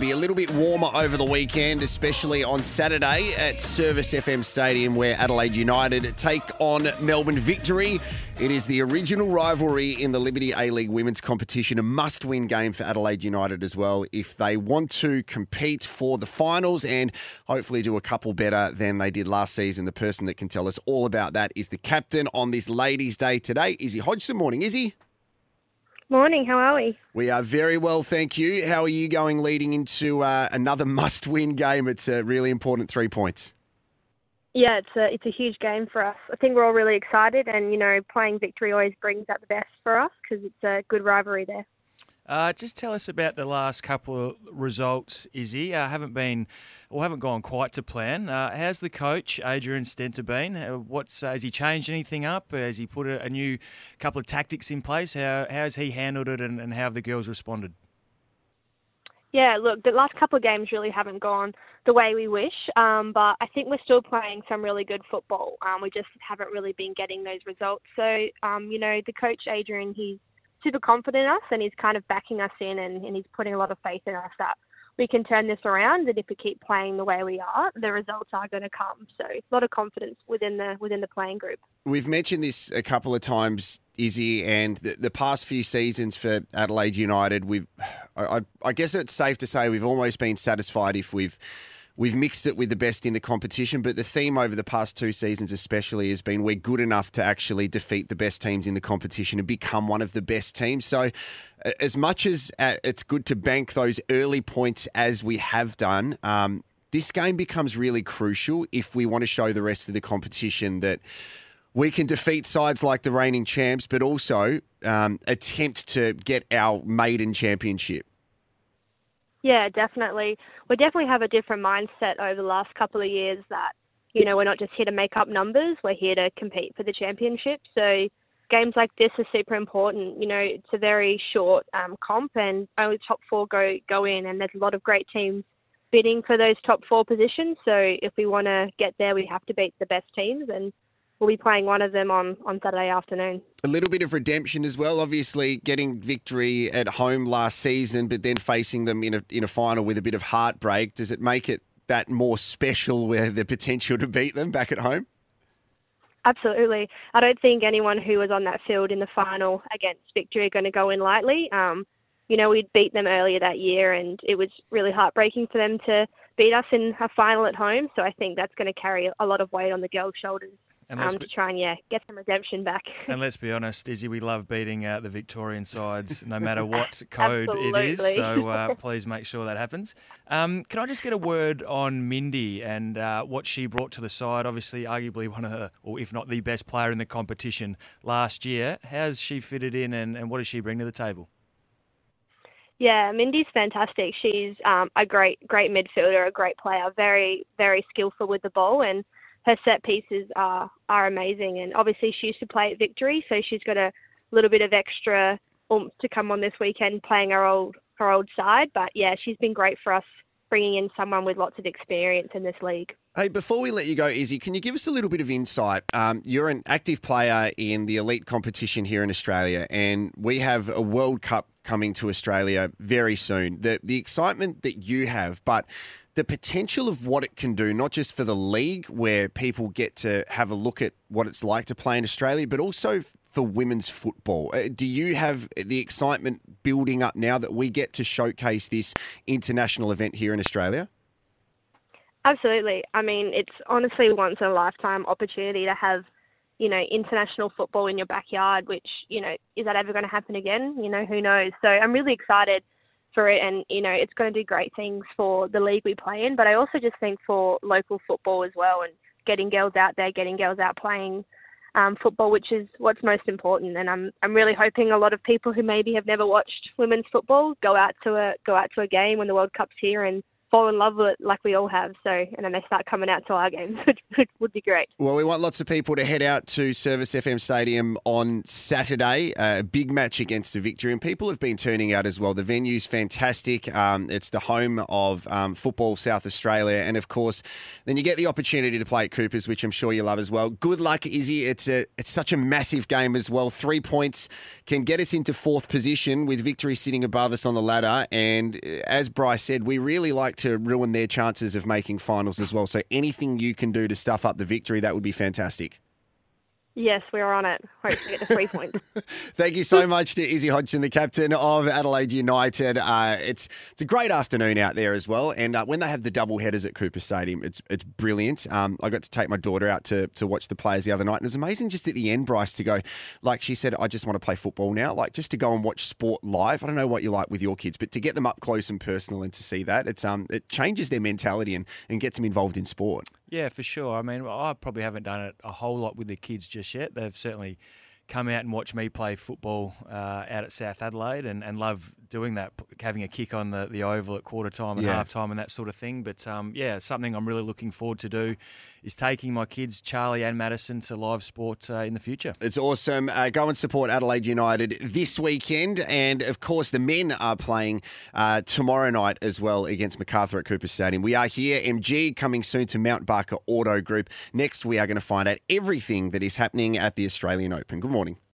Be a little bit warmer over the weekend, especially on Saturday at Service FM Stadium, where Adelaide United take on Melbourne Victory. It is the original rivalry in the Liberty A League women's competition, a must win game for Adelaide United as well if they want to compete for the finals and hopefully do a couple better than they did last season. The person that can tell us all about that is the captain on this Ladies' Day today, Izzy Hodgson. Morning, Izzy. Morning, how are we? We are very well, thank you. How are you going leading into uh, another must win game? It's a really important three points. Yeah, it's a it's a huge game for us. I think we're all really excited, and you know, playing victory always brings out the best for us because it's a good rivalry there. Uh, just tell us about the last couple of results, Izzy. Uh, haven't been, or haven't gone quite to plan. Uh, how's the coach, Adrian Stenta, been? Uh, what's uh, has he changed anything up? Has he put a, a, new couple of tactics in place? How has he handled it, and, and how have the girls responded? Yeah, look, the last couple of games really haven't gone the way we wish, um, but I think we're still playing some really good football. Um, we just haven't really been getting those results. So, um, you know, the coach Adrian, he's super confident in us and he's kind of backing us in and, and he's putting a lot of faith in us that we can turn this around and if we keep playing the way we are, the results are going to come. So a lot of confidence within the within the playing group. We've mentioned this a couple of times, Izzy, and the, the past few seasons for Adelaide United, we've I, I guess it's safe to say we've almost been satisfied if we've We've mixed it with the best in the competition, but the theme over the past two seasons, especially, has been we're good enough to actually defeat the best teams in the competition and become one of the best teams. So, as much as uh, it's good to bank those early points as we have done, um, this game becomes really crucial if we want to show the rest of the competition that we can defeat sides like the reigning champs, but also um, attempt to get our maiden championship. Yeah, definitely. We definitely have a different mindset over the last couple of years that, you know, we're not just here to make up numbers, we're here to compete for the championship. So games like this are super important. You know, it's a very short um, comp and only top four go, go in and there's a lot of great teams bidding for those top four positions. So if we want to get there, we have to beat the best teams and we'll be playing one of them on, on Saturday afternoon. A little bit of redemption as well. Obviously, getting victory at home last season, but then facing them in a in a final with a bit of heartbreak. Does it make it that more special, where the potential to beat them back at home? Absolutely. I don't think anyone who was on that field in the final against Victory are going to go in lightly. Um, you know, we'd beat them earlier that year, and it was really heartbreaking for them to beat us in a final at home. So I think that's going to carry a lot of weight on the girls' shoulders and um, to try and yeah get some redemption back. and let's be honest, Izzy, we love beating out the Victorian sides, no matter what code it is. So uh, please make sure that happens. Um, can I just get a word on Mindy and uh, what she brought to the side? Obviously, arguably one of the, or if not the best player in the competition last year. How's she fitted in, and, and what does she bring to the table? Yeah, Mindy's fantastic. She's um, a great, great midfielder, a great player, very, very skillful with the ball, and her set pieces are are amazing. And obviously, she used to play at Victory, so she's got a little bit of extra oomph to come on this weekend, playing her old her old side. But yeah, she's been great for us, bringing in someone with lots of experience in this league. Hey, before we let you go, Izzy, can you give us a little bit of insight? Um, you're an active player in the elite competition here in Australia, and we have a World Cup coming to Australia very soon. The the excitement that you have, but the potential of what it can do, not just for the league, where people get to have a look at what it's like to play in Australia, but also for women's football. Uh, do you have the excitement building up now that we get to showcase this international event here in Australia? Absolutely. I mean, it's honestly once in a lifetime opportunity to have, you know, international football in your backyard, which, you know, is that ever going to happen again? You know, who knows? So I'm really excited for it, and you know it's going to do great things for the league we play in. But I also just think for local football as well, and getting girls out there, getting girls out playing um, football, which is what's most important. And I'm I'm really hoping a lot of people who maybe have never watched women's football go out to a go out to a game when the World Cup's here and fall in love with it like we all have. So, and then they start coming out to our games, which would be great. Well, we want lots of people to head out to Service FM Stadium on Saturday, a big match against the Victory, and people have been turning out as well. The venue's fantastic. Um, it's the home of um, football South Australia, and of course, then you get the opportunity to play at Coopers, which I'm sure you love as well. Good luck, Izzy. It's a it's such a massive game as well. Three points can get us into fourth position with Victory sitting above us on the ladder, and uh, as Bryce said, we really like to ruin their chances of making finals as well. So anything you can do to stuff up the victory, that would be fantastic. Yes, we are on it. Hope to get the three points. Thank you so much to Izzy Hodgson, the captain of Adelaide United. Uh, it's it's a great afternoon out there as well, and uh, when they have the double headers at Coopers Stadium, it's it's brilliant. Um, I got to take my daughter out to to watch the players the other night, and it was amazing just at the end, Bryce, to go like she said, I just want to play football now, like just to go and watch sport live. I don't know what you like with your kids, but to get them up close and personal and to see that, it's um it changes their mentality and and gets them involved in sport. Yeah, for sure. I mean, I probably haven't done it a whole lot with the kids just yet. They've certainly come out and watch me play football uh, out at South Adelaide and, and love doing that, having a kick on the, the oval at quarter time and yeah. half time and that sort of thing. But um, yeah, something I'm really looking forward to do is taking my kids, Charlie and Madison, to live sport uh, in the future. It's awesome. Uh, go and support Adelaide United this weekend. And of course, the men are playing uh, tomorrow night as well against Macarthur at Coopers Stadium. We are here, MG, coming soon to Mount Barker Auto Group. Next, we are going to find out everything that is happening at the Australian Open. Good morning.